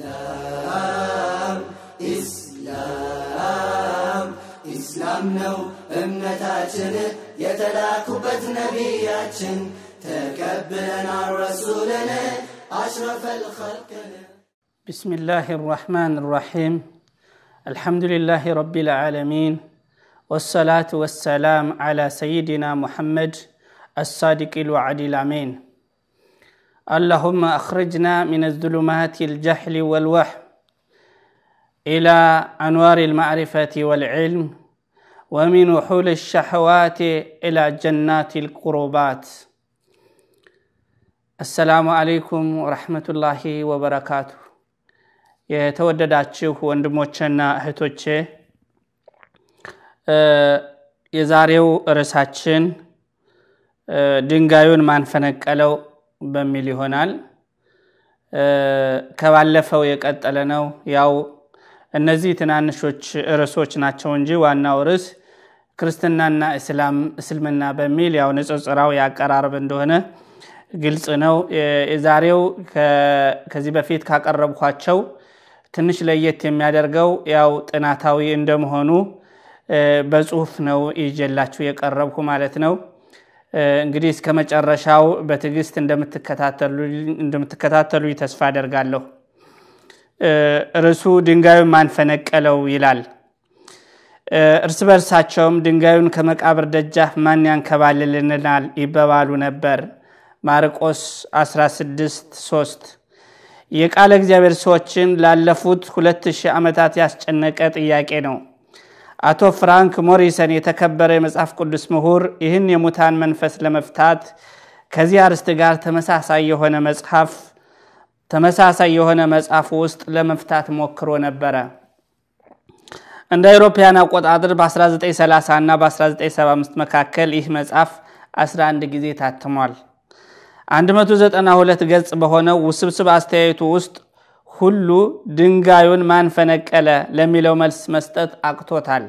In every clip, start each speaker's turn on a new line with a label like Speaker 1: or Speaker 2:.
Speaker 1: ኢስላም ኢስላም ኢስላም ነው እምነታችን የተላኩበት ነቢያችን ተቀብለናል ረሱልን አሽረፈል ኸልቅን
Speaker 2: بسم الله الرحمن الرحيم الحمد لله رب العالمين والصلاة والسلام على سيدنا محمد الصادق الوعد الأمين اللهم أخرجنا من الظلمات الجهل والوهم إلى أنوار المعرفة والعلم ومن وحول الشهوات إلى جنات القربات السلام عليكم ورحمة الله وبركاته የተወደዳችሁ ወንድሞቼና እህቶቼ የዛሬው ርዕሳችን ድንጋዩን ማንፈነቀለው በሚል ይሆናል። ከባለፈው የቀጠለ ነው። ያው እነዚህ ትናንሾች ርዕሶች ናቸው እንጂ ዋናው ርዕስ ክርስትናና እስላም እስልምና በሚል ያው ንጽጽራዊ አቀራረብ እንደሆነ ግልጽ ነው። የዛሬው ከዚህ በፊት ካቀረብኳቸው ትንሽ ለየት የሚያደርገው ያው ጥናታዊ እንደመሆኑ በጽሁፍ ነው ይዤላችሁ የቀረብኩ ማለት ነው። እንግዲህ እስከ መጨረሻው በትዕግስት እንደምትከታተሉ ተስፋ አደርጋለሁ። ርዕሱ ድንጋዩን ማንፈነቀለው ይላል። እርስ በርሳቸውም ድንጋዩን ከመቃብር ደጃፍ ማን ያንከባልልናል ይበባሉ ነበር። ማርቆስ 16 3 የቃለ እግዚአብሔር ሰዎችን ላለፉት ሁለት ሺህ ዓመታት ያስጨነቀ ጥያቄ ነው። አቶ ፍራንክ ሞሪሰን የተከበረ የመጽሐፍ ቅዱስ ምሁር ይህን የሙታን መንፈስ ለመፍታት ከዚህ አርስት ጋር ተመሳሳይ የሆነ መጽሐፍ ተመሳሳይ የሆነ መጽሐፍ ውስጥ ለመፍታት ሞክሮ ነበረ። እንደ አውሮፓውያን አቆጣጠር በ1930 እና በ1975 መካከል ይህ መጽሐፍ 11 ጊዜ ታትሟል። 192 ገጽ በሆነው ውስብስብ አስተያየቱ ውስጥ ሁሉ ድንጋዩን ማን ፈነቀለ ለሚለው መልስ መስጠት አቅቶታል።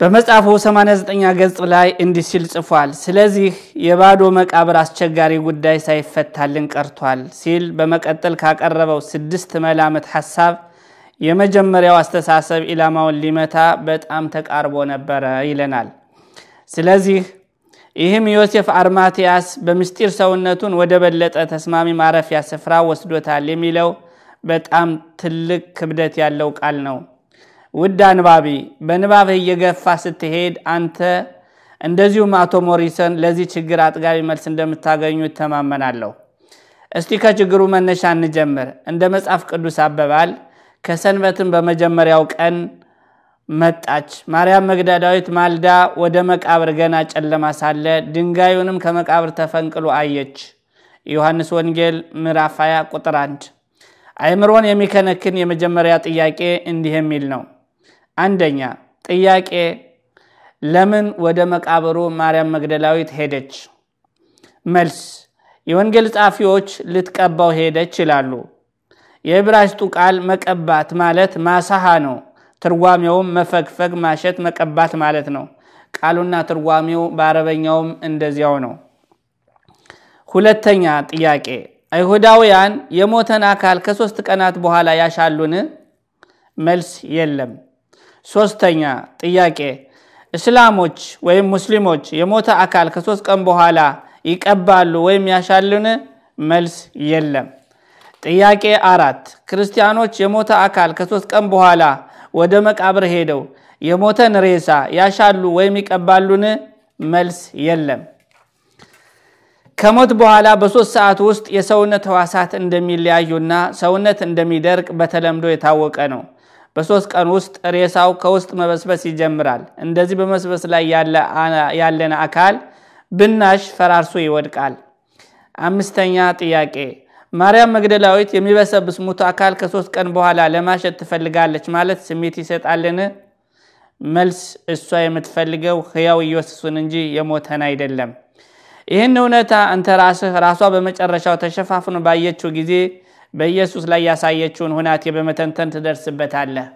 Speaker 2: በመጽሐፉ 89 ገጽ ላይ እንዲህ ሲል ጽፏል። ስለዚህ የባዶ መቃብር አስቸጋሪ ጉዳይ ሳይፈታልን ቀርቷል ሲል በመቀጠል ካቀረበው ስድስት መላምት ሐሳብ የመጀመሪያው አስተሳሰብ ኢላማውን ሊመታ በጣም ተቃርቦ ነበረ ይለናል። ስለዚህ ይህም ዮሴፍ አርማትያስ በምስጢር ሰውነቱን ወደ በለጠ ተስማሚ ማረፊያ ስፍራ ወስዶታል የሚለው በጣም ትልቅ ክብደት ያለው ቃል ነው። ውድ አንባቢ፣ በንባብህ እየገፋ ስትሄድ አንተ እንደዚሁም አቶ ሞሪሰን ለዚህ ችግር አጥጋቢ መልስ እንደምታገኙ እተማመናለሁ። እስቲ ከችግሩ መነሻ እንጀምር። እንደ መጽሐፍ ቅዱስ አበባል ከሰንበትም በመጀመሪያው ቀን መጣች። ማርያም መግዳዳዊት ማልዳ ወደ መቃብር ገና ጨለማ ሳለ ድንጋዩንም ከመቃብር ተፈንቅሎ አየች። ዮሐንስ ወንጌል ምዕራፍ 20 ቁጥር 1። አይምሮን የሚከነክን የመጀመሪያ ጥያቄ እንዲህ የሚል ነው። አንደኛ ጥያቄ ለምን ወደ መቃብሩ ማርያም መግደላዊት ሄደች? መልስ የወንጌል ጸሐፊዎች ልትቀባው ሄደች ይላሉ። የዕብራይስጡ ቃል መቀባት ማለት ማሳሃ ነው። ትርጓሜውም መፈግፈግ፣ ማሸት፣ መቀባት ማለት ነው። ቃሉና ትርጓሜው በአረበኛውም እንደዚያው ነው። ሁለተኛ ጥያቄ አይሁዳውያን የሞተን አካል ከሶስት ቀናት በኋላ ያሻሉን? መልስ የለም። ሶስተኛ ጥያቄ እስላሞች ወይም ሙስሊሞች የሞተ አካል ከሶስት ቀን በኋላ ይቀባሉ ወይም ያሻሉን? መልስ የለም። ጥያቄ አራት ክርስቲያኖች የሞተ አካል ከሶስት ቀን በኋላ ወደ መቃብር ሄደው የሞተን ሬሳ ያሻሉ ወይም ይቀባሉን? መልስ የለም። ከሞት በኋላ በሶስት ሰዓት ውስጥ የሰውነት ህዋሳት እንደሚለያዩና ሰውነት እንደሚደርቅ በተለምዶ የታወቀ ነው። በሶስት ቀን ውስጥ ሬሳው ከውስጥ መበስበስ ይጀምራል። እንደዚህ በመስበስ ላይ ያለን አካል ብናሽ ፈራርሶ ይወድቃል። አምስተኛ ጥያቄ ማርያም መግደላዊት የሚበሰብስ ሙቶ አካል ከሶስት ቀን በኋላ ለማሸት ትፈልጋለች ማለት ስሜት ይሰጣልን? መልስ እሷ የምትፈልገው ህያው ኢየሱስን እንጂ የሞተን አይደለም። ይህን እውነታ አንተ ራስህ ራሷ በመጨረሻው ተሸፋፍኖ ባየችው ጊዜ በኢየሱስ ላይ ያሳየችውን ሁናቴ በመተንተን ትደርስበታለህ።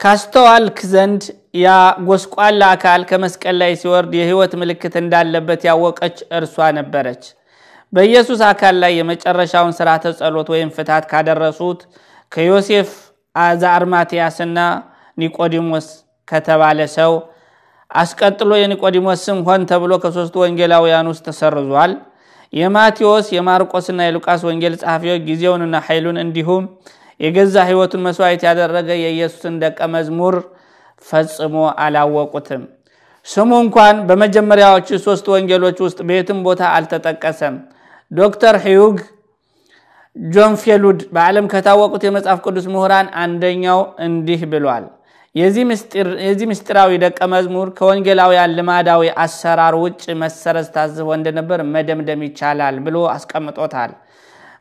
Speaker 2: ካስተዋልክ ዘንድ ያ ጎስቋላ አካል ከመስቀል ላይ ሲወርድ የህይወት ምልክት እንዳለበት ያወቀች እርሷ ነበረች። በኢየሱስ አካል ላይ የመጨረሻውን ስርዓተ ጸሎት ወይም ፍታት ካደረሱት ከዮሴፍ ዘአርማትያስና ኒቆዲሞስ ከተባለ ሰው አስቀጥሎ የኒቆዲሞስ ስም ሆን ተብሎ ከሶስቱ ወንጌላውያን ውስጥ ተሰርዟል። የማቴዎስ የማርቆስና የሉቃስ ወንጌል ጸሐፊዎች ጊዜውንና ኃይሉን እንዲሁም የገዛ ሕይወቱን መስዋዕት ያደረገ የኢየሱስን ደቀ መዝሙር ፈጽሞ አላወቁትም። ስሙ እንኳን በመጀመሪያዎቹ ሶስት ወንጌሎች ውስጥ በየትም ቦታ አልተጠቀሰም። ዶክተር ሂዩግ ጆን ፌሉድ በዓለም ከታወቁት የመጽሐፍ ቅዱስ ምሁራን አንደኛው እንዲህ ብሏል። የዚህ ምስጢራዊ ደቀ መዝሙር ከወንጌላውያን ልማዳዊ አሰራር ውጭ መሰረዝ ታዝቦ እንደነበር መደምደም ይቻላል ብሎ አስቀምጦታል።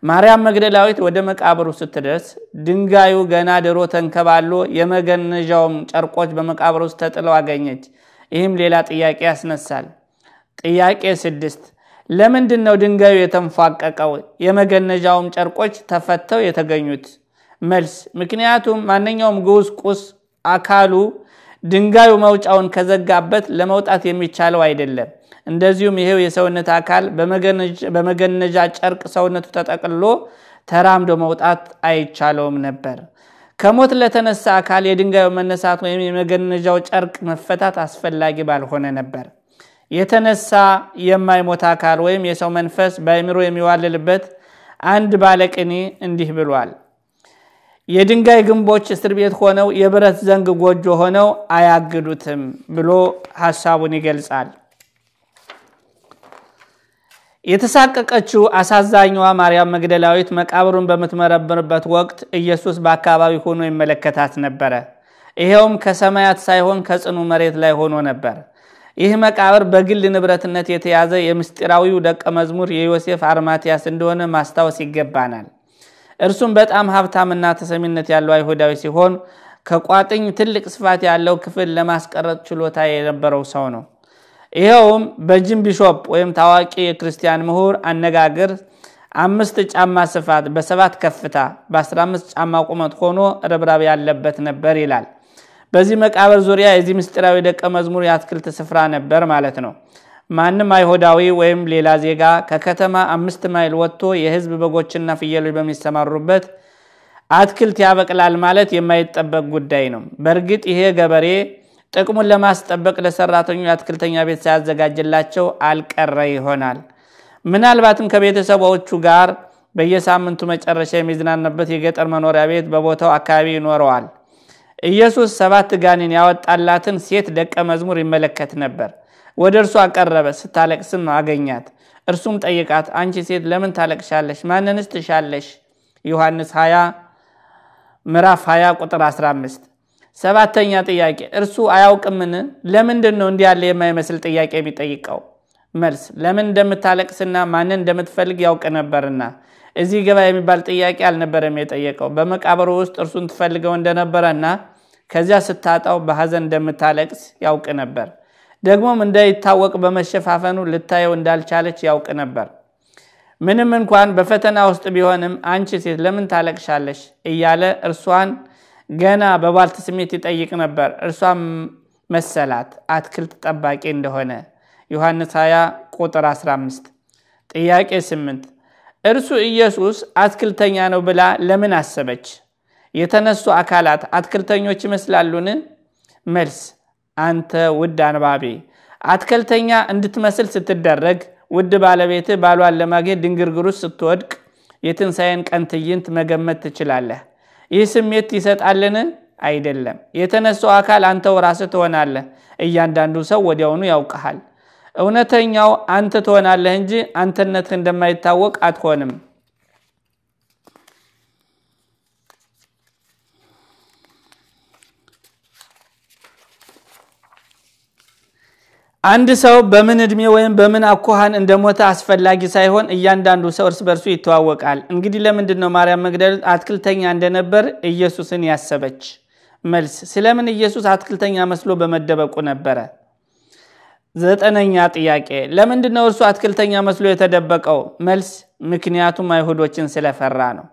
Speaker 2: ማርያም መግደላዊት ወደ መቃብሩ ስትደርስ ድንጋዩ ገና ድሮ ተንከባሎ የመገነዣውም ጨርቆች በመቃብሩ ውስጥ ተጥለው አገኘች። ይህም ሌላ ጥያቄ ያስነሳል። ጥያቄ ስድስት ለምንድን ነው ድንጋዩ የተንፏቀቀው? የመገነዣውም ጨርቆች ተፈተው የተገኙት? መልስ ምክንያቱም ማንኛውም ግዑዝ ቁስ አካሉ ድንጋዩ መውጫውን ከዘጋበት ለመውጣት የሚቻለው አይደለም። እንደዚሁም ይሄው የሰውነት አካል በመገነዣ ጨርቅ ሰውነቱ ተጠቅልሎ ተራምዶ መውጣት አይቻለውም ነበር። ከሞት ለተነሳ አካል የድንጋዩ መነሳት ወይም የመገነዣው ጨርቅ መፈታት አስፈላጊ ባልሆነ ነበር። የተነሳ የማይሞት አካል ወይም የሰው መንፈስ በአእምሮ የሚዋልልበት አንድ ባለቅኔ እንዲህ ብሏል። የድንጋይ ግንቦች እስር ቤት ሆነው የብረት ዘንግ ጎጆ ሆነው አያግዱትም ብሎ ሀሳቡን ይገልጻል። የተሳቀቀችው አሳዛኛዋ ማርያም መግደላዊት መቃብሩን በምትመረምርበት ወቅት ኢየሱስ በአካባቢ ሆኖ ይመለከታት ነበረ። ይኸውም ከሰማያት ሳይሆን ከጽኑ መሬት ላይ ሆኖ ነበር። ይህ መቃብር በግል ንብረትነት የተያዘ የምስጢራዊው ደቀ መዝሙር የዮሴፍ አርማትያስ እንደሆነ ማስታወስ ይገባናል። እርሱም በጣም ሀብታምና ተሰሚነት ያለው አይሁዳዊ ሲሆን ከቋጥኝ ትልቅ ስፋት ያለው ክፍል ለማስቀረጽ ችሎታ የነበረው ሰው ነው። ይኸውም በጂም ቢሾፕ ወይም ታዋቂ የክርስቲያን ምሁር አነጋገር አምስት ጫማ ስፋት በሰባት ከፍታ በ15 ጫማ ቁመት ሆኖ ርብራብ ያለበት ነበር ይላል። በዚህ መቃብር ዙሪያ የዚህ ምስጢራዊ ደቀ መዝሙር የአትክልት ስፍራ ነበር ማለት ነው። ማንም አይሁዳዊ ወይም ሌላ ዜጋ ከከተማ አምስት ማይል ወጥቶ የሕዝብ በጎችና ፍየሎች በሚሰማሩበት አትክልት ያበቅላል ማለት የማይጠበቅ ጉዳይ ነው። በእርግጥ ይሄ ገበሬ ጥቅሙን ለማስጠበቅ ለሰራተኞ የአትክልተኛ ቤት ሳያዘጋጅላቸው አልቀረ ይሆናል። ምናልባትም ከቤተሰቦቹ ጋር በየሳምንቱ መጨረሻ የሚዝናናበት የገጠር መኖሪያ ቤት በቦታው አካባቢ ይኖረዋል። ኢየሱስ ሰባት ጋኔን ያወጣላትን ሴት ደቀ መዝሙር ይመለከት ነበር። ወደ እርሱ አቀረበ፣ ስታለቅስም አገኛት። እርሱም ጠይቃት፣ አንቺ ሴት ለምን ታለቅሻለሽ? ማንንስ ትሻለሽ? ዮሐንስ 20 ምዕራፍ 20 ቁጥር 15 ሰባተኛ ጥያቄ እርሱ አያውቅምን? ለምንድን ነው እንዲህ ያለ የማይመስል ጥያቄ የሚጠይቀው? መልስ ለምን እንደምታለቅስና ማንን እንደምትፈልግ ያውቅ ነበርና። እዚህ ግባ የሚባል ጥያቄ አልነበረም የጠየቀው። በመቃብሩ ውስጥ እርሱን ትፈልገው እንደነበረና ከዚያ ስታጣው በሐዘን እንደምታለቅስ ያውቅ ነበር። ደግሞም እንዳይታወቅ በመሸፋፈኑ ልታየው እንዳልቻለች ያውቅ ነበር። ምንም እንኳን በፈተና ውስጥ ቢሆንም አንቺ ሴት ለምን ታለቅሻለሽ እያለ እርሷን ገና በባልት ስሜት ይጠይቅ ነበር። እርሷም መሰላት አትክልት ጠባቂ እንደሆነ ዮሐንስ 20 ቁጥር 15። ጥያቄ 8 እርሱ ኢየሱስ አትክልተኛ ነው ብላ ለምን አሰበች? የተነሱ አካላት አትክልተኞች ይመስላሉን? መልስ አንተ ውድ አንባቢ አትክልተኛ እንድትመስል ስትደረግ ውድ ባለቤትህ ባሏን ለማግኘት ድንግርግር ውስጥ ስትወድቅ የትንሣኤን ቀን ትዕይንት መገመት ትችላለህ። ይህ ስሜት ይሰጣልን? አይደለም። የተነሳው አካል አንተው ራስህ ትሆናለህ። እያንዳንዱ ሰው ወዲያውኑ ያውቀሃል። እውነተኛው አንተ ትሆናለህ እንጂ አንተነትህ እንደማይታወቅ አትሆንም። አንድ ሰው በምን ዕድሜ ወይም በምን አኳኋን እንደሞተ አስፈላጊ ሳይሆን እያንዳንዱ ሰው እርስ በርሱ ይተዋወቃል። እንግዲህ ለምንድን ነው ማርያም መግደላዊት አትክልተኛ እንደነበር ኢየሱስን ያሰበች? መልስ ስለምን ኢየሱስ አትክልተኛ መስሎ በመደበቁ ነበረ። ዘጠነኛ ጥያቄ ለምንድን ነው እርሱ አትክልተኛ መስሎ የተደበቀው? መልስ ምክንያቱም አይሁዶችን ስለፈራ ነው።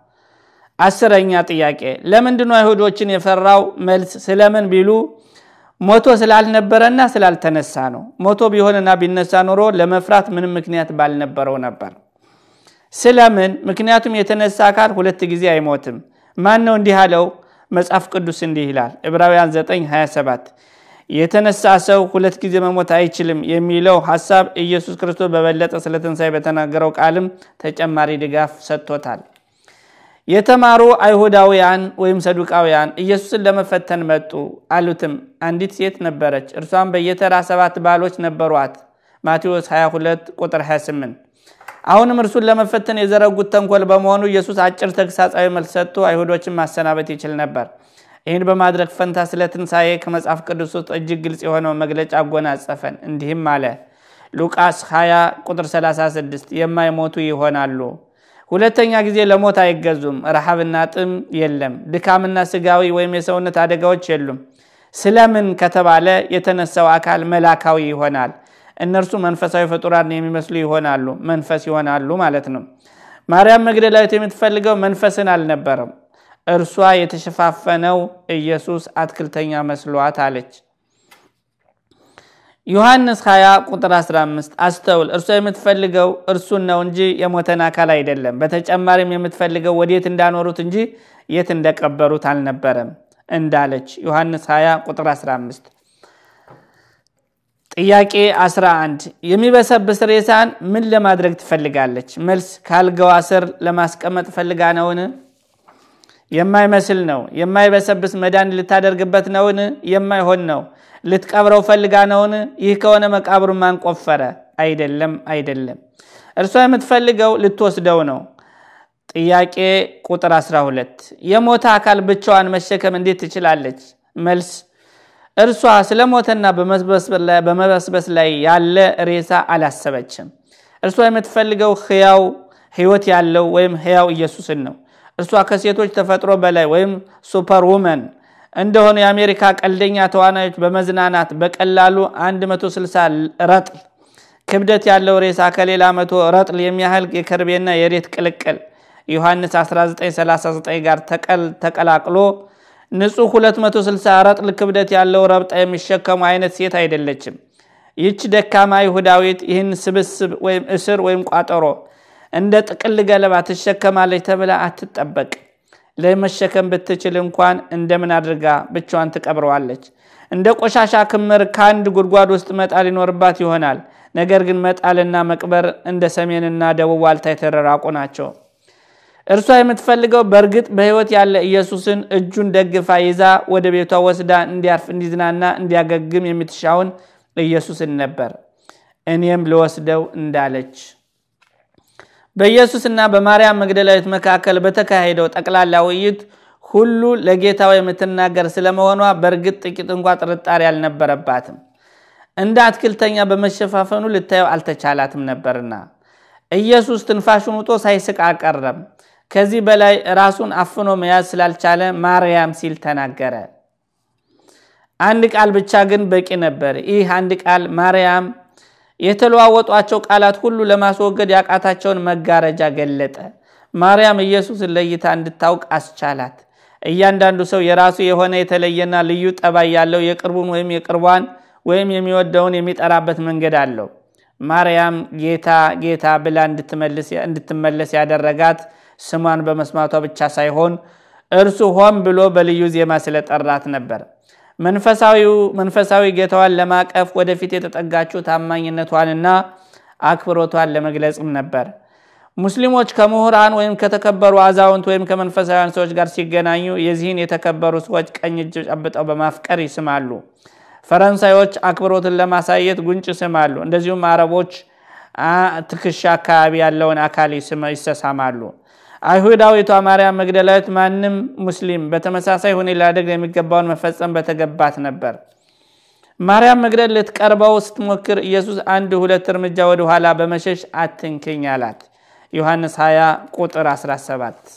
Speaker 2: አስረኛ ጥያቄ ለምንድን ነው አይሁዶችን የፈራው? መልስ ስለምን ቢሉ ሞቶ ስላልነበረና ስላልተነሳ ነው። ሞቶ ቢሆንና ቢነሳ ኖሮ ለመፍራት ምንም ምክንያት ባልነበረው ነበር። ስለምን? ምክንያቱም የተነሳ አካል ሁለት ጊዜ አይሞትም። ማን ነው እንዲህ አለው? መጽሐፍ ቅዱስ እንዲህ ይላል ዕብራውያን 9 27 የተነሳ ሰው ሁለት ጊዜ መሞት አይችልም የሚለው ሀሳብ ኢየሱስ ክርስቶስ በበለጠ ስለ ትንሣኤ በተናገረው ቃልም ተጨማሪ ድጋፍ ሰጥቶታል። የተማሩ አይሁዳውያን ወይም ሰዱቃውያን ኢየሱስን ለመፈተን መጡ። አሉትም አንዲት ሴት ነበረች፣ እርሷም በየተራ ሰባት ባሎች ነበሯት። ማቴዎስ 22 ቁጥር 28 አሁንም እርሱን ለመፈተን የዘረጉት ተንኮል በመሆኑ ኢየሱስ አጭር ተግሳጻዊ መልስ ሰጥቶ አይሁዶችን ማሰናበት ይችል ነበር። ይህን በማድረግ ፈንታ ስለ ትንሣኤ ከመጽሐፍ ቅዱስ ውስጥ እጅግ ግልጽ የሆነው መግለጫ አጎናጸፈን። እንዲህም አለ። ሉቃስ 20 ቁጥር 36 የማይሞቱ ይሆናሉ። ሁለተኛ ጊዜ ለሞት አይገዙም። ረሃብና ጥም የለም። ድካምና ስጋዊ ወይም የሰውነት አደጋዎች የሉም። ስለምን ከተባለ የተነሳው አካል መላካዊ ይሆናል። እነርሱ መንፈሳዊ ፍጡራን የሚመስሉ ይሆናሉ። መንፈስ ይሆናሉ ማለት ነው። ማርያም መግደላዊት የምትፈልገው መንፈስን አልነበረም። እርሷ የተሸፋፈነው ኢየሱስ አትክልተኛ መስሏት አለች። ዮሐንስ 20 ቁጥር 15 አስተውል፣ እርሷ የምትፈልገው እርሱን ነው እንጂ የሞተን አካል አይደለም። በተጨማሪም የምትፈልገው ወዴት እንዳኖሩት እንጂ የት እንደቀበሩት አልነበረም እንዳለች ዮሐንስ 20 ቁጥር 15 ጥያቄ 11 የሚበሰብስ ሬሳን ምን ለማድረግ ትፈልጋለች? መልስ ካልጋዋ ስር ለማስቀመጥ ፈልጋ ነውን? የማይመስል ነው። የማይበሰብስ መዳን ልታደርግበት ነውን? የማይሆን ነው። ልትቀብረው ፈልጋ ነውን? ይህ ከሆነ መቃብሩን ማን ቆፈረ? አይደለም፣ አይደለም። እርሷ የምትፈልገው ልትወስደው ነው። ጥያቄ ቁጥር 12 የሞተ አካል ብቻዋን መሸከም እንዴት ትችላለች? መልስ እርሷ ስለ ሞተና በመበስበስ ላይ ያለ ሬሳ አላሰበችም። እርሷ የምትፈልገው ሕያው ሕይወት ያለው ወይም ሕያው ኢየሱስን ነው። እርሷ ከሴቶች ተፈጥሮ በላይ ወይም ሱፐር ውመን እንደሆኑ የአሜሪካ ቀልደኛ ተዋናዮች በመዝናናት በቀላሉ 160 ረጥል ክብደት ያለው ሬሳ ከሌላ መቶ ረጥል የሚያህል የከርቤና የሬት ቅልቅል ዮሐንስ 1939 ጋር ተቀላቅሎ ንጹህ 260 ረጥል ክብደት ያለው ረብጣ የሚሸከሙ አይነት ሴት አይደለችም። ይህች ደካማ ይሁዳዊት ይህን ስብስብ ወይም እስር ወይም ቋጠሮ እንደ ጥቅል ገለባ ትሸከማለች ተብላ አትጠበቅ። ለመሸከም ብትችል እንኳን እንደምን አድርጋ ብቻዋን ትቀብረዋለች? እንደ ቆሻሻ ክምር ከአንድ ጉድጓድ ውስጥ መጣል ይኖርባት ይሆናል። ነገር ግን መጣልና መቅበር እንደ ሰሜንና ደቡብ ዋልታ የተራራቁ ናቸው። እርሷ የምትፈልገው በእርግጥ በሕይወት ያለ ኢየሱስን እጁን ደግፋ ይዛ ወደ ቤቷ ወስዳ እንዲያርፍ፣ እንዲዝናና፣ እንዲያገግም የምትሻውን ኢየሱስን ነበር። እኔም ልወስደው እንዳለች በኢየሱስና በማርያም መግደላዊት መካከል በተካሄደው ጠቅላላ ውይይት ሁሉ ለጌታው የምትናገር ስለመሆኗ በእርግጥ ጥቂት እንኳ ጥርጣሬ አልነበረባትም። እንደ አትክልተኛ በመሸፋፈኑ ልታየው አልተቻላትም ነበርና ኢየሱስ ትንፋሹን ውጦ ሳይስቅ አልቀረም። ከዚህ በላይ ራሱን አፍኖ መያዝ ስላልቻለ ማርያም ሲል ተናገረ። አንድ ቃል ብቻ ግን በቂ ነበር። ይህ አንድ ቃል ማርያም የተለዋወጧቸው ቃላት ሁሉ ለማስወገድ ያቃታቸውን መጋረጃ ገለጠ። ማርያም ኢየሱስን ለይታ እንድታውቅ አስቻላት። እያንዳንዱ ሰው የራሱ የሆነ የተለየና ልዩ ጠባይ ያለው የቅርቡን ወይም የቅርቧን ወይም የሚወደውን የሚጠራበት መንገድ አለው። ማርያም ጌታ ጌታ ብላ እንድትመለስ ያደረጋት ስሟን በመስማቷ ብቻ ሳይሆን እርሱ ሆን ብሎ በልዩ ዜማ ስለጠራት ነበር። መንፈሳዊ ጌታዋን ለማቀፍ ወደፊት የተጠጋችው ታማኝነቷንና አክብሮቷን ለመግለጽም ነበር። ሙስሊሞች ከምሁራን ወይም ከተከበሩ አዛውንት ወይም ከመንፈሳዊያን ሰዎች ጋር ሲገናኙ የዚህን የተከበሩ ሰዎች ቀኝ እጅ ጨብጠው በማፍቀር ይስማሉ። ፈረንሳዮች አክብሮትን ለማሳየት ጉንጭ ይስማሉ። እንደዚሁም አረቦች ትከሻ አካባቢ ያለውን አካል ይሰሳማሉ። አይሁዳዊቷ ማርያም መግደላዊት ማንም ሙስሊም በተመሳሳይ ሁኔታ ሊያደርግ የሚገባውን መፈጸም በተገባት ነበር። ማርያም መግደል ልትቀርበው ስትሞክር ኢየሱስ አንድ ሁለት እርምጃ ወደ ኋላ በመሸሽ አትንክኝ አላት። ዮሐንስ 20 ቁጥር 17።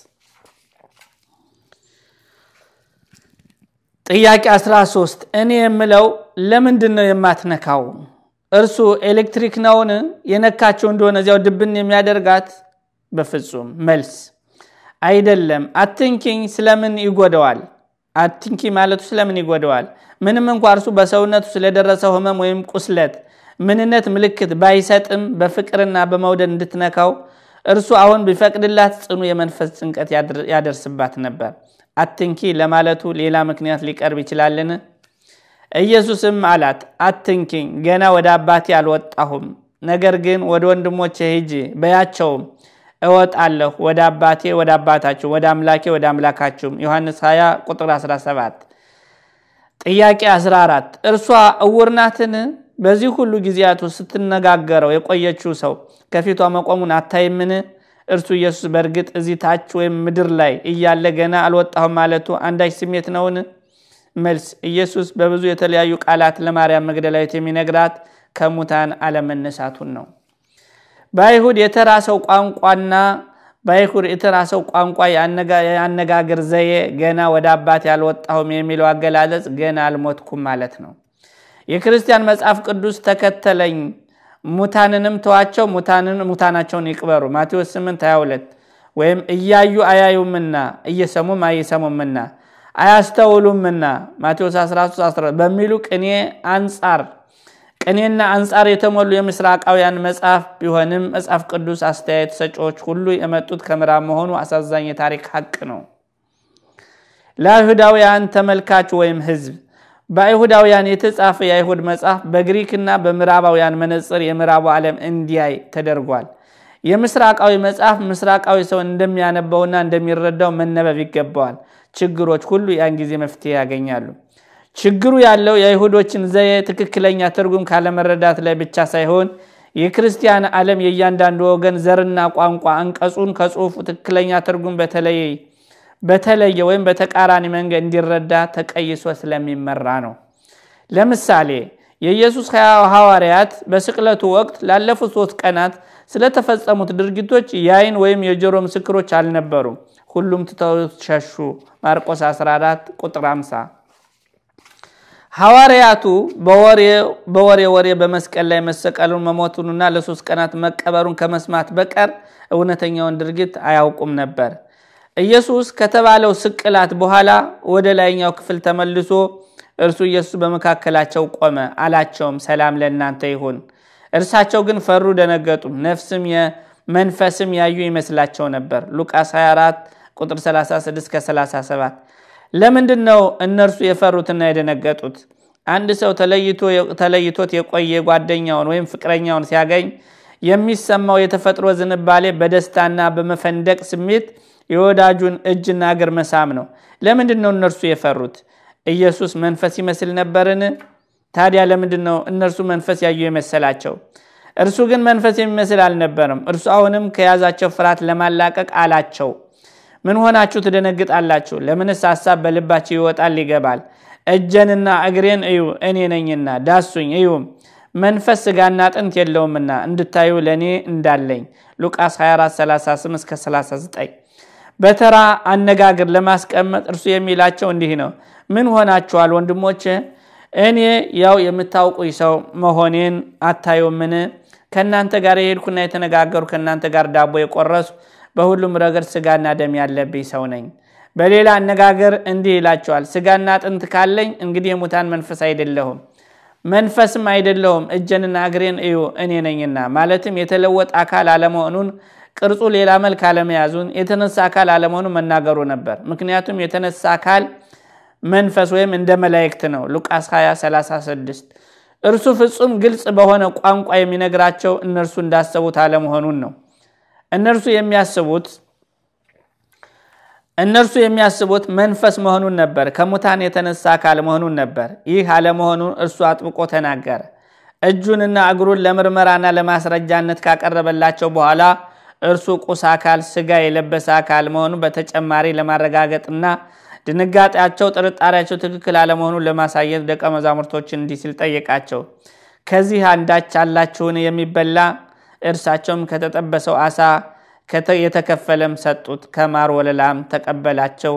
Speaker 2: ጥያቄ 13 እኔ የምለው ለምንድን ነው የማትነካው? እርሱ ኤሌክትሪክ ነውን? የነካቸው እንደሆነ እዚያው ድብን የሚያደርጋት በፍጹም መልስ አይደለም። አትንኪኝ ስለምን ይጎደዋል? አትንኪ ማለቱ ስለምን ይጎደዋል? ምንም እንኳ እርሱ በሰውነቱ ስለደረሰው ሕመም ወይም ቁስለት ምንነት ምልክት ባይሰጥም በፍቅርና በመውደድ እንድትነካው እርሱ አሁን ቢፈቅድላት ጽኑ የመንፈስ ጭንቀት ያደርስባት ነበር። አትንኪ ለማለቱ ሌላ ምክንያት ሊቀርብ ይችላልን? ኢየሱስም አላት፣ አትንኪኝ፣ ገና ወደ አባቴ አልወጣሁም። ነገር ግን ወደ ወንድሞቼ ሂጂ በያቸውም እወጣለሁ ወደ አባቴ ወደ አባታችሁ ወደ አምላኬ ወደ አምላካችሁም። ዮሐንስ 20 ቁጥር 17። ጥያቄ 14 እርሷ እውር ናትን? በዚህ ሁሉ ጊዜያቱ ስትነጋገረው የቆየችው ሰው ከፊቷ መቆሙን አታይምን? እርሱ ኢየሱስ በእርግጥ እዚህ ታች ወይም ምድር ላይ እያለ ገና አልወጣሁም ማለቱ አንዳች ስሜት ነውን? መልስ ኢየሱስ በብዙ የተለያዩ ቃላት ለማርያም መግደላዊት የሚነግራት ከሙታን አለመነሳቱን ነው። በአይሁድ የተራሰው ቋንቋና በአይሁድ የተራሰው ቋንቋ የአነጋገር ዘዬ ገና ወደ አባቴ አልወጣሁም የሚለው አገላለጽ ገና አልሞትኩም ማለት ነው። የክርስቲያን መጽሐፍ ቅዱስ ተከተለኝ ሙታንንም ተዋቸው ሙታናቸውን ይቅበሩ ማቴዎስ 8 22 ወይም እያዩ አያዩምና እየሰሙም አይሰሙምና አያስተውሉምና ማቴዎስ 13 በሚሉ ቅኔ አንጻር ቅኔና አንጻር የተሞሉ የምስራቃውያን መጽሐፍ ቢሆንም መጽሐፍ ቅዱስ አስተያየት ሰጪዎች ሁሉ የመጡት ከምዕራብ መሆኑ አሳዛኝ የታሪክ ሀቅ ነው። ለአይሁዳውያን ተመልካች ወይም ሕዝብ በአይሁዳውያን የተጻፈ የአይሁድ መጽሐፍ በግሪክና በምዕራባውያን መነጽር የምዕራቡ ዓለም እንዲያይ ተደርጓል። የምስራቃዊ መጽሐፍ ምስራቃዊ ሰው እንደሚያነበውና እንደሚረዳው መነበብ ይገባዋል። ችግሮች ሁሉ ያን ጊዜ መፍትሄ ያገኛሉ። ችግሩ ያለው የአይሁዶችን ዘዬ ትክክለኛ ትርጉም ካለመረዳት ላይ ብቻ ሳይሆን የክርስቲያን ዓለም የእያንዳንዱ ወገን ዘርና ቋንቋ አንቀጹን ከጽሑፉ ትክክለኛ ትርጉም በተለየ ወይም በተቃራኒ መንገድ እንዲረዳ ተቀይሶ ስለሚመራ ነው። ለምሳሌ የኢየሱስ ሐዋርያት በስቅለቱ ወቅት ላለፉት ሶስት ቀናት ስለተፈጸሙት ድርጊቶች የአይን ወይም የጆሮ ምስክሮች አልነበሩም። ሁሉም ትተውት ሸሹ። ማርቆስ 14 ቁጥር 50 ሐዋርያቱ በወሬ ወሬ በመስቀል ላይ መሰቀሉን መሞቱንና ለሶስት ቀናት መቀበሩን ከመስማት በቀር እውነተኛውን ድርጊት አያውቁም ነበር። ኢየሱስ ከተባለው ስቅላት በኋላ ወደ ላይኛው ክፍል ተመልሶ እርሱ ኢየሱስ በመካከላቸው ቆመ፣ አላቸውም ሰላም ለእናንተ ይሁን። እርሳቸው ግን ፈሩ፣ ደነገጡም፣ ነፍስም መንፈስም ያዩ ይመስላቸው ነበር። ሉቃስ 24 ቁጥር 36-37 ለምንድን ነው እነርሱ የፈሩትና የደነገጡት? አንድ ሰው ተለይቶት የቆየ ጓደኛውን ወይም ፍቅረኛውን ሲያገኝ የሚሰማው የተፈጥሮ ዝንባሌ በደስታና በመፈንደቅ ስሜት የወዳጁን እጅና እግር መሳም ነው። ለምንድን ነው እነርሱ የፈሩት? ኢየሱስ መንፈስ ይመስል ነበርን? ታዲያ ለምንድን ነው እነርሱ መንፈስ ያዩ የመሰላቸው? እርሱ ግን መንፈስ የሚመስል አልነበረም። እርሱ አሁንም ከያዛቸው ፍርሃት ለማላቀቅ አላቸው ምን ሆናችሁ ትደነግጣላችሁ? ለምንስ ሐሳብ በልባችሁ ይወጣል ይገባል? እጀንና እግሬን እዩ፣ እኔ ነኝና፣ ዳሱኝ እዩም። መንፈስ ሥጋና አጥንት የለውምና እንድታዩ ለእኔ እንዳለኝ። ሉቃስ 2438-39 በተራ አነጋገር ለማስቀመጥ እርሱ የሚላቸው እንዲህ ነው። ምን ሆናችኋል ወንድሞች? እኔ ያው የምታውቁኝ ሰው መሆኔን አታዩምን? ከእናንተ ጋር የሄድኩና የተነጋገሩ ከእናንተ ጋር ዳቦ የቆረሱ በሁሉም ረገድ ስጋና ደም ያለብኝ ሰው ነኝ። በሌላ አነጋገር እንዲህ ይላቸዋል፣ ስጋና አጥንት ካለኝ እንግዲህ የሙታን መንፈስ አይደለሁም፣ መንፈስም አይደለሁም። እጀንና እግሬን እዩ እኔ ነኝና። ማለትም የተለወጠ አካል አለመሆኑን፣ ቅርጹ ሌላ መልክ አለመያዙን፣ የተነሳ አካል አለመሆኑን መናገሩ ነበር። ምክንያቱም የተነሳ አካል መንፈስ ወይም እንደ መላእክት ነው። ሉቃስ 2036 እርሱ ፍጹም ግልጽ በሆነ ቋንቋ የሚነግራቸው እነርሱ እንዳሰቡት አለመሆኑን ነው። እነርሱ የሚያስቡት እነርሱ የሚያስቡት መንፈስ መሆኑን ነበር። ከሙታን የተነሳ አካል መሆኑን ነበር። ይህ አለመሆኑን እርሱ አጥብቆ ተናገረ። እጁንና እግሩን ለምርመራና ለማስረጃነት ካቀረበላቸው በኋላ እርሱ ቁስ አካል ስጋ የለበሰ አካል መሆኑን በተጨማሪ ለማረጋገጥና ድንጋጤያቸው፣ ጥርጣሬያቸው ትክክል አለመሆኑን ለማሳየት ደቀ መዛሙርቶችን እንዲህ ሲል ጠየቃቸው። ከዚህ አንዳች አላችሁን የሚበላ? እርሳቸውም ከተጠበሰው አሳ የተከፈለም ሰጡት። ከማር ወለላም ተቀበላቸው፣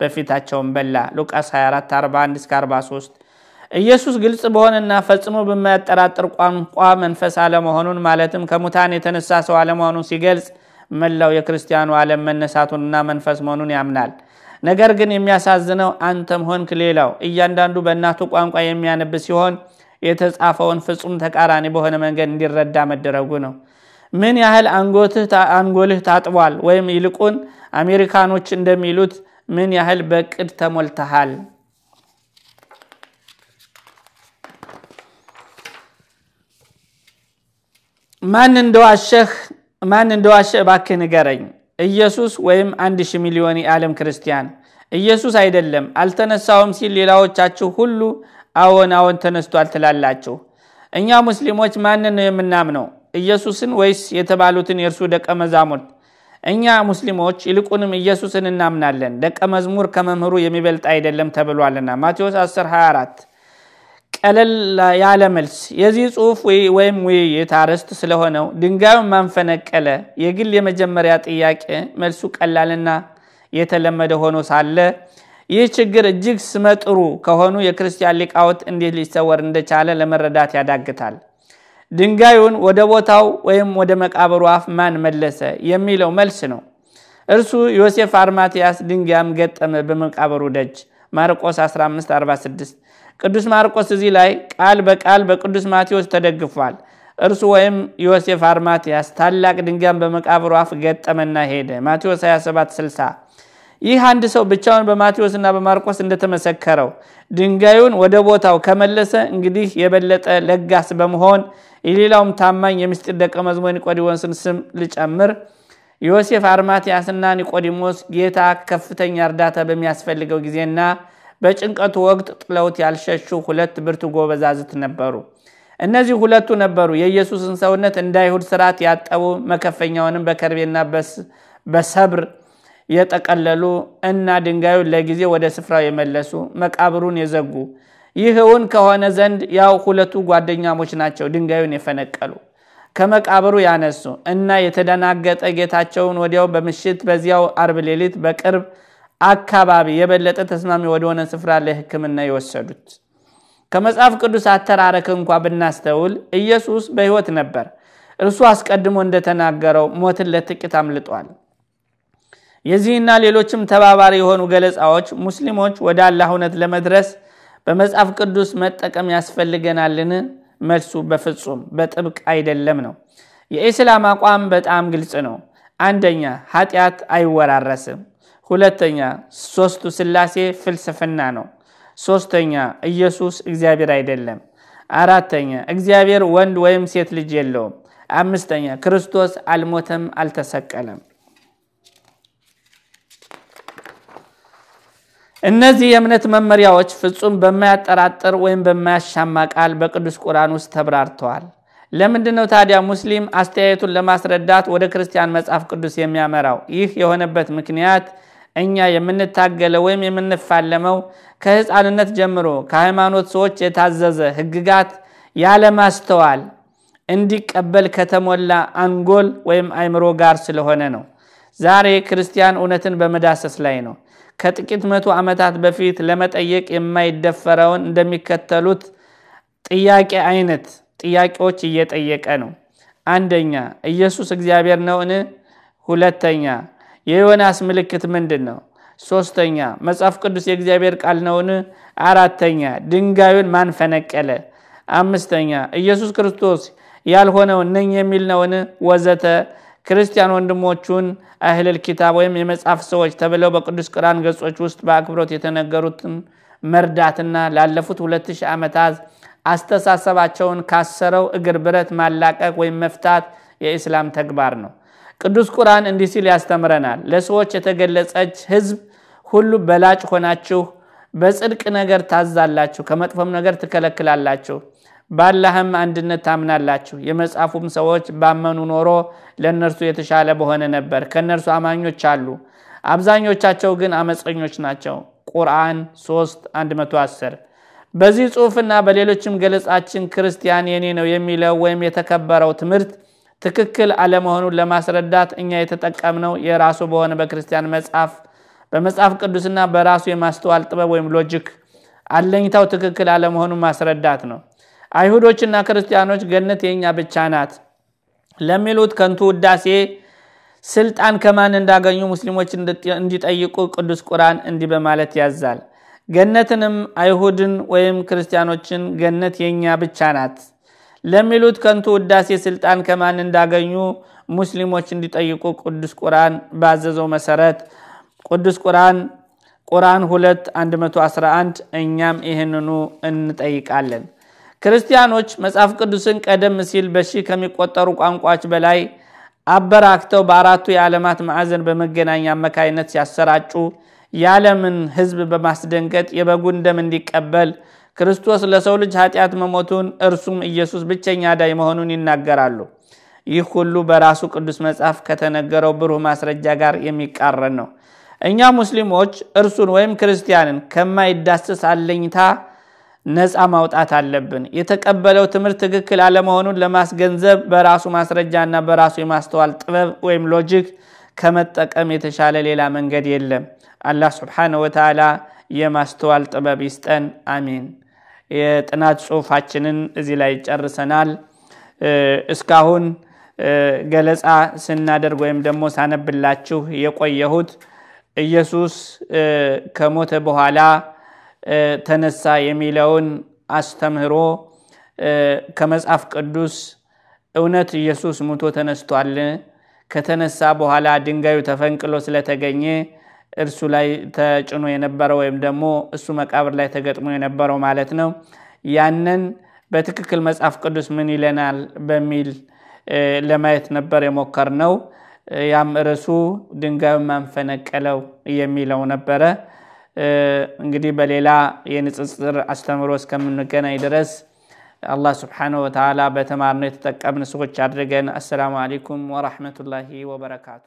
Speaker 2: በፊታቸውም በላ። ሉቃስ 24 41-43 ኢየሱስ ግልጽ በሆነና ፈጽሞ በማያጠራጥር ቋንቋ መንፈስ አለመሆኑን ማለትም ከሙታን የተነሳ ሰው አለመሆኑን ሲገልጽ መላው የክርስቲያኑ ዓለም መነሳቱንና መንፈስ መሆኑን ያምናል። ነገር ግን የሚያሳዝነው አንተም ሆንክ ሌላው እያንዳንዱ በእናቱ ቋንቋ የሚያነብ ሲሆን የተጻፈውን ፍጹም ተቃራኒ በሆነ መንገድ እንዲረዳ መደረጉ ነው። ምን ያህል አንጎልህ ታጥቧል? ወይም ይልቁን አሜሪካኖች እንደሚሉት ምን ያህል በቅድ ተሞልተሃል? ማን እንደዋሸህ ማን እንደዋሸህ እባክህ ንገረኝ። ኢየሱስ ወይም አንድ ሺህ ሚሊዮን የዓለም ክርስቲያን? ኢየሱስ አይደለም አልተነሳውም ሲል ሌላዎቻችሁ ሁሉ አዎን አዎን ተነስቷል ትላላችሁ። እኛ ሙስሊሞች ማንን ነው የምናምነው? ኢየሱስን ወይስ የተባሉትን የእርሱ ደቀ መዛሙርት? እኛ ሙስሊሞች ይልቁንም ኢየሱስን እናምናለን። ደቀ መዝሙር ከመምህሩ የሚበልጥ አይደለም ተብሏልና ማቴዎስ 10 24 ቀለል ያለ መልስ የዚህ ጽሑፍ ወይም ውይይት አርዕስት ስለሆነው ድንጋዩን ማንፈነቀለ የግል የመጀመሪያ ጥያቄ መልሱ ቀላልና የተለመደ ሆኖ ሳለ ይህ ችግር እጅግ ስመጥሩ ከሆኑ የክርስቲያን ሊቃውንት እንዴት ሊሰወር እንደቻለ ለመረዳት ያዳግታል። ድንጋዩን ወደ ቦታው ወይም ወደ መቃብሩ አፍ ማን መለሰ የሚለው መልስ ነው። እርሱ ዮሴፍ አርማትያስ ድንጋይም ገጠመ በመቃብሩ ደጅ ማርቆስ 1546 ቅዱስ ማርቆስ እዚህ ላይ ቃል በቃል በቅዱስ ማቴዎስ ተደግፏል። እርሱ ወይም ዮሴፍ አርማትያስ ታላቅ ድንጋይን በመቃብሩ አፍ ገጠመና ሄደ ማቴዎስ 2760 ይህ አንድ ሰው ብቻውን በማቴዎስና በማርቆስ እንደተመሰከረው ድንጋዩን ወደ ቦታው ከመለሰ እንግዲህ የበለጠ ለጋስ በመሆን የሌላውም ታማኝ የምስጢር ደቀ መዝሙር ኒቆዲሞስን ስም ልጨምር። ዮሴፍ አርማትያስና ኒቆዲሞስ ጌታ ከፍተኛ እርዳታ በሚያስፈልገው ጊዜና በጭንቀቱ ወቅት ጥለውት ያልሸሹ ሁለት ብርቱ ጎበዛዝት ነበሩ። እነዚህ ሁለቱ ነበሩ የኢየሱስን ሰውነት እንደ አይሁድ ስርዓት ያጠቡ፣ መከፈኛውንም በከርቤና በሰብር የጠቀለሉ እና ድንጋዩን ለጊዜ ወደ ስፍራው የመለሱ መቃብሩን የዘጉ። ይህ እውን ከሆነ ዘንድ ያው ሁለቱ ጓደኛሞች ናቸው ድንጋዩን የፈነቀሉ ከመቃብሩ ያነሱ እና የተደናገጠ ጌታቸውን ወዲያው በምሽት በዚያው አርብ ሌሊት በቅርብ አካባቢ የበለጠ ተስማሚ ወደሆነ ስፍራ ለሕክምና የወሰዱት። ከመጽሐፍ ቅዱስ አተራረክ እንኳ ብናስተውል ኢየሱስ በሕይወት ነበር። እርሱ አስቀድሞ እንደተናገረው ሞትን ለጥቂት አምልጧል። የዚህና ሌሎችም ተባባሪ የሆኑ ገለጻዎች ሙስሊሞች ወደ አላህ እውነት ለመድረስ በመጽሐፍ ቅዱስ መጠቀም ያስፈልገናልን? መልሱ በፍጹም በጥብቅ አይደለም ነው። የኢስላም አቋም በጣም ግልጽ ነው። አንደኛ ኃጢአት አይወራረስም። ሁለተኛ ሶስቱ ስላሴ ፍልስፍና ነው። ሶስተኛ ኢየሱስ እግዚአብሔር አይደለም። አራተኛ እግዚአብሔር ወንድ ወይም ሴት ልጅ የለውም። አምስተኛ ክርስቶስ አልሞተም፣ አልተሰቀለም። እነዚህ የእምነት መመሪያዎች ፍጹም በማያጠራጥር ወይም በማያሻማ ቃል በቅዱስ ቁርአን ውስጥ ተብራርተዋል። ለምንድን ነው ታዲያ ሙስሊም አስተያየቱን ለማስረዳት ወደ ክርስቲያን መጽሐፍ ቅዱስ የሚያመራው? ይህ የሆነበት ምክንያት እኛ የምንታገለው ወይም የምንፋለመው ከሕፃንነት ጀምሮ ከሃይማኖት ሰዎች የታዘዘ ሕግጋት ያለማስተዋል እንዲቀበል ከተሞላ አንጎል ወይም አይምሮ ጋር ስለሆነ ነው። ዛሬ ክርስቲያን እውነትን በመዳሰስ ላይ ነው። ከጥቂት መቶ ዓመታት በፊት ለመጠየቅ የማይደፈረውን እንደሚከተሉት ጥያቄ አይነት ጥያቄዎች እየጠየቀ ነው። አንደኛ ኢየሱስ እግዚአብሔር ነውን? ሁለተኛ የዮናስ ምልክት ምንድን ነው? ሶስተኛ መጽሐፍ ቅዱስ የእግዚአብሔር ቃል ነውን? አራተኛ ድንጋዩን ማን ፈነቀለ? አምስተኛ ኢየሱስ ክርስቶስ ያልሆነውን ነኝ የሚል ነውን? ወዘተ ክርስቲያን ወንድሞቹን አህለል ኪታብ ወይም የመጽሐፍ ሰዎች ተብለው በቅዱስ ቁርአን ገጾች ውስጥ በአክብሮት የተነገሩትን መርዳትና ላለፉት ሁለት ሺህ ዓመታት አስተሳሰባቸውን ካሰረው እግር ብረት ማላቀቅ ወይም መፍታት የኢስላም ተግባር ነው። ቅዱስ ቁርአን እንዲህ ሲል ያስተምረናል። ለሰዎች የተገለጸች ሕዝብ ሁሉ በላጭ ሆናችሁ በጽድቅ ነገር ታዛላችሁ፣ ከመጥፎም ነገር ትከለክላላችሁ ባላህም አንድነት ታምናላችሁ። የመጽሐፉም ሰዎች ባመኑ ኖሮ ለእነርሱ የተሻለ በሆነ ነበር። ከእነርሱ አማኞች አሉ፣ አብዛኞቻቸው ግን አመፀኞች ናቸው። ቁርአን 3 110 በዚህ ጽሑፍና በሌሎችም ገለጻችን ክርስቲያን የኔ ነው የሚለው ወይም የተከበረው ትምህርት ትክክል አለመሆኑን ለማስረዳት እኛ የተጠቀምነው የራሱ በሆነ በክርስቲያን መጽሐፍ በመጽሐፍ ቅዱስና በራሱ የማስተዋል ጥበብ ወይም logic አለኝታው ትክክል አለመሆኑን ማስረዳት ነው። አይሁዶችና ክርስቲያኖች ገነት የኛ ብቻ ናት ለሚሉት ከንቱ ውዳሴ ስልጣን ከማን እንዳገኙ ሙስሊሞች እንዲጠይቁ ቅዱስ ቁርአን እንዲህ በማለት ያዛል። ገነትንም አይሁድን ወይም ክርስቲያኖችን ገነት የኛ ብቻ ናት ለሚሉት ከንቱ ውዳሴ ስልጣን ከማን እንዳገኙ ሙስሊሞች እንዲጠይቁ ቅዱስ ቁርአን ባዘዘው መሰረት ቅዱስ ቁርአን ቁርአን 2 111 እኛም ይህንኑ እንጠይቃለን። ክርስቲያኖች መጽሐፍ ቅዱስን ቀደም ሲል በሺህ ከሚቆጠሩ ቋንቋዎች በላይ አበራክተው በአራቱ የዓለማት ማዕዘን በመገናኛ አማካይነት ሲያሰራጩ የዓለምን ሕዝብ በማስደንገጥ የበጉን ደም እንዲቀበል ክርስቶስ ለሰው ልጅ ኃጢአት መሞቱን እርሱም ኢየሱስ ብቸኛ አዳኝ መሆኑን ይናገራሉ። ይህ ሁሉ በራሱ ቅዱስ መጽሐፍ ከተነገረው ብሩህ ማስረጃ ጋር የሚቃረን ነው። እኛ ሙስሊሞች እርሱን ወይም ክርስቲያንን ከማይዳሰስ አለኝታ ነፃ ማውጣት አለብን። የተቀበለው ትምህርት ትክክል አለመሆኑን ለማስገንዘብ በራሱ ማስረጃና በራሱ የማስተዋል ጥበብ ወይም logic ከመጠቀም የተሻለ ሌላ መንገድ የለም። አላህ ስብሓነሁ ወተዓላ የማስተዋል ጥበብ ይስጠን። አሚን። የጥናት ጽሁፋችንን እዚህ ላይ ጨርሰናል። እስካሁን ገለጻ ስናደርግ ወይም ደግሞ ሳነብላችሁ የቆየሁት ኢየሱስ ከሞተ በኋላ ተነሳ የሚለውን አስተምህሮ ከመጽሐፍ ቅዱስ እውነት ኢየሱስ ሙቶ ተነስቷል፣ ከተነሳ በኋላ ድንጋዩ ተፈንቅሎ ስለተገኘ እርሱ ላይ ተጭኖ የነበረው ወይም ደግሞ እሱ መቃብር ላይ ተገጥሞ የነበረው ማለት ነው። ያንን በትክክል መጽሐፍ ቅዱስ ምን ይለናል በሚል ለማየት ነበር የሞከርነው። ያም ርዕሱ ድንጋዩን ማንፈነቀለው የሚለው ነበረ። እንግዲህ በሌላ የንጽጽር አስተምሮ እስከምንገናኝ ድረስ አላህ ስብሓነሁ ወተዓላ በተማርነው የተጠቀምን ሰዎች አድርገን። አሰላሙ አለይኩም ወራህመቱላሂ ወበረካቱ።